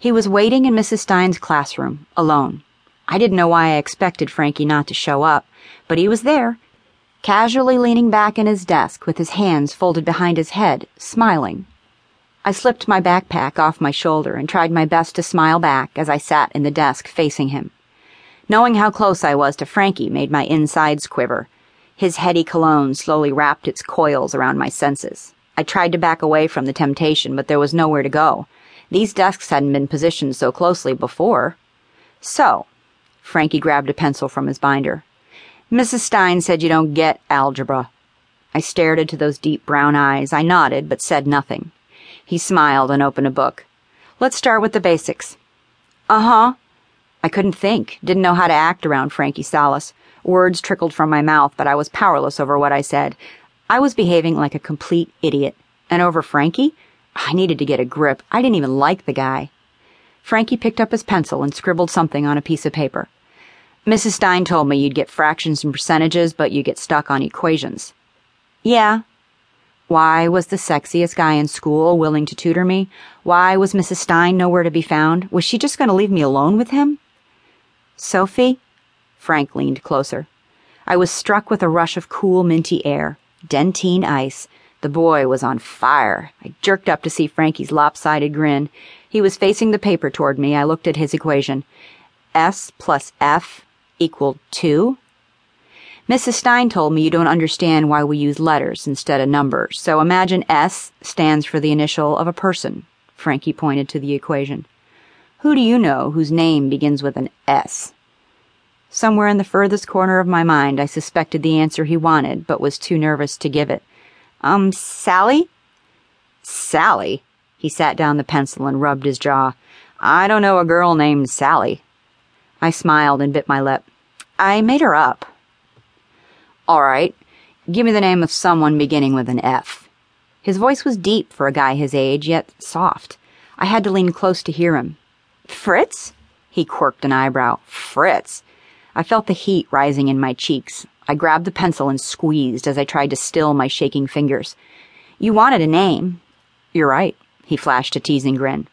He was waiting in Mrs. Stein's classroom, alone. I didn't know why I expected Frankie not to show up, but he was there, casually leaning back in his desk with his hands folded behind his head, smiling. I slipped my backpack off my shoulder and tried my best to smile back as I sat in the desk facing him. Knowing how close I was to Frankie made my insides quiver. His heady cologne slowly wrapped its coils around my senses. I tried to back away from the temptation, but there was nowhere to go. These desks hadn't been positioned so closely before. So, Frankie grabbed a pencil from his binder. Mrs. Stein said you don't get algebra. I stared into those deep brown eyes. I nodded, but said nothing. He smiled and opened a book. Let's start with the basics. Uh huh. I couldn't think, didn't know how to act around Frankie Salas. Words trickled from my mouth, but I was powerless over what I said. I was behaving like a complete idiot. And over Frankie? I needed to get a grip. I didn't even like the guy. Frankie picked up his pencil and scribbled something on a piece of paper. Mrs. Stein told me you'd get fractions and percentages, but you get stuck on equations. Yeah. Why was the sexiest guy in school willing to tutor me? Why was Mrs. Stein nowhere to be found? Was she just going to leave me alone with him? Sophie? Frank leaned closer. I was struck with a rush of cool, minty air, Dentyne Ice, the boy was on fire. I jerked up to see Frankie's lopsided grin. He was facing the paper toward me. I looked at his equation. S plus F equaled 2? Mrs. Stein told me you don't understand why we use letters instead of numbers, so imagine S stands for the initial of a person. Frankie pointed to the equation. Who do you know whose name begins with an S? Somewhere in the furthest corner of my mind, I suspected the answer he wanted, but was too nervous to give it. Um, Sally? Sally? He sat down the pencil and rubbed his jaw. I don't know a girl named Sally. I smiled and bit my lip. I made her up. All right. Give me the name of someone beginning with an F. His voice was deep for a guy his age, yet soft. I had to lean close to hear him. Fritz? He quirked an eyebrow. Fritz. I felt the heat rising in my cheeks. I grabbed the pencil and squeezed as I tried to still my shaking fingers. You wanted a name. You're right, he flashed a teasing grin.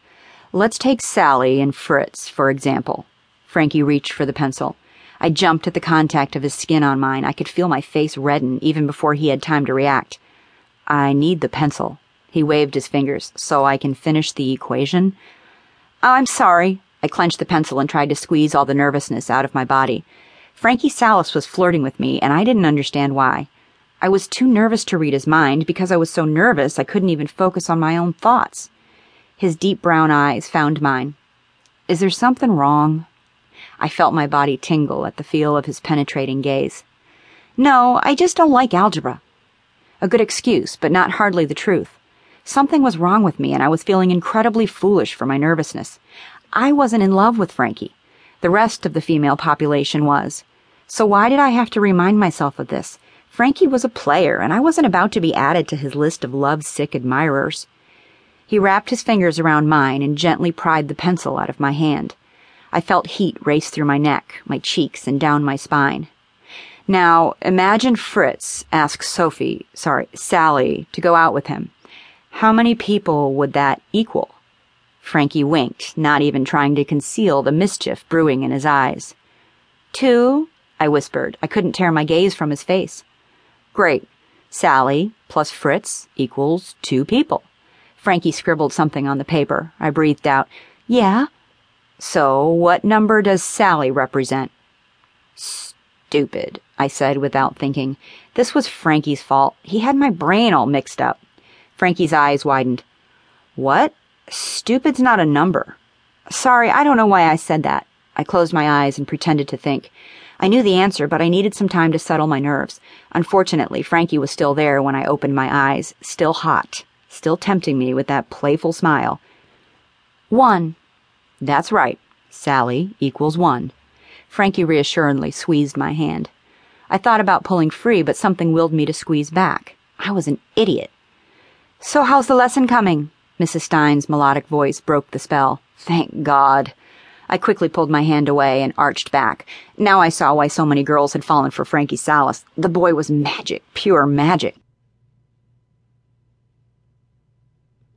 Let's take Sally and Fritz, for example. Frankie reached for the pencil. I jumped at the contact of his skin on mine. I could feel my face redden even before he had time to react. I need the pencil. He waved his fingers. So I can finish the equation? Oh, I'm sorry. I clenched the pencil and tried to squeeze all the nervousness out of my body. Frankie Salas was flirting with me, and I didn't understand why. I was too nervous to read his mind because I was so nervous I couldn't even focus on my own thoughts. His deep brown eyes found mine. Is there something wrong? I felt my body tingle at the feel of his penetrating gaze. No, I just don't like algebra. A good excuse, but not hardly the truth. Something was wrong with me, and I was feeling incredibly foolish for my nervousness. I wasn't in love with Frankie. The rest of the female population was. So why did I have to remind myself of this? Frankie was a player, and I wasn't about to be added to his list of love-sick admirers. He wrapped his fingers around mine and gently pried the pencil out of my hand. I felt heat race through my neck, my cheeks, and down my spine. Now, imagine Fritz asks Sophie, sorry, Sally, to go out with him. How many people would that equal? Frankie winked, not even trying to conceal the mischief brewing in his eyes. Two, I whispered. I couldn't tear my gaze from his face. Great. Sally plus Fritz equals two people. Frankie scribbled something on the paper. I breathed out, Yeah? So, what number does Sally represent? Stupid, I said without thinking. This was Frankie's fault. He had my brain all mixed up. Frankie's eyes widened. What? Stupid's not a number. Sorry, I don't know why I said that. I closed my eyes and pretended to think. I knew the answer, but I needed some time to settle my nerves. Unfortunately, Frankie was still there when I opened my eyes, still hot, still tempting me with that playful smile. One. That's right. Sally equals one. Frankie reassuringly squeezed my hand. I thought about pulling free, but something willed me to squeeze back. I was an idiot. So how's the lesson coming? Mrs. Stein's melodic voice broke the spell. Thank God. I quickly pulled my hand away and arched back. Now I saw why so many girls had fallen for Frankie Salas. The boy was magic, pure magic.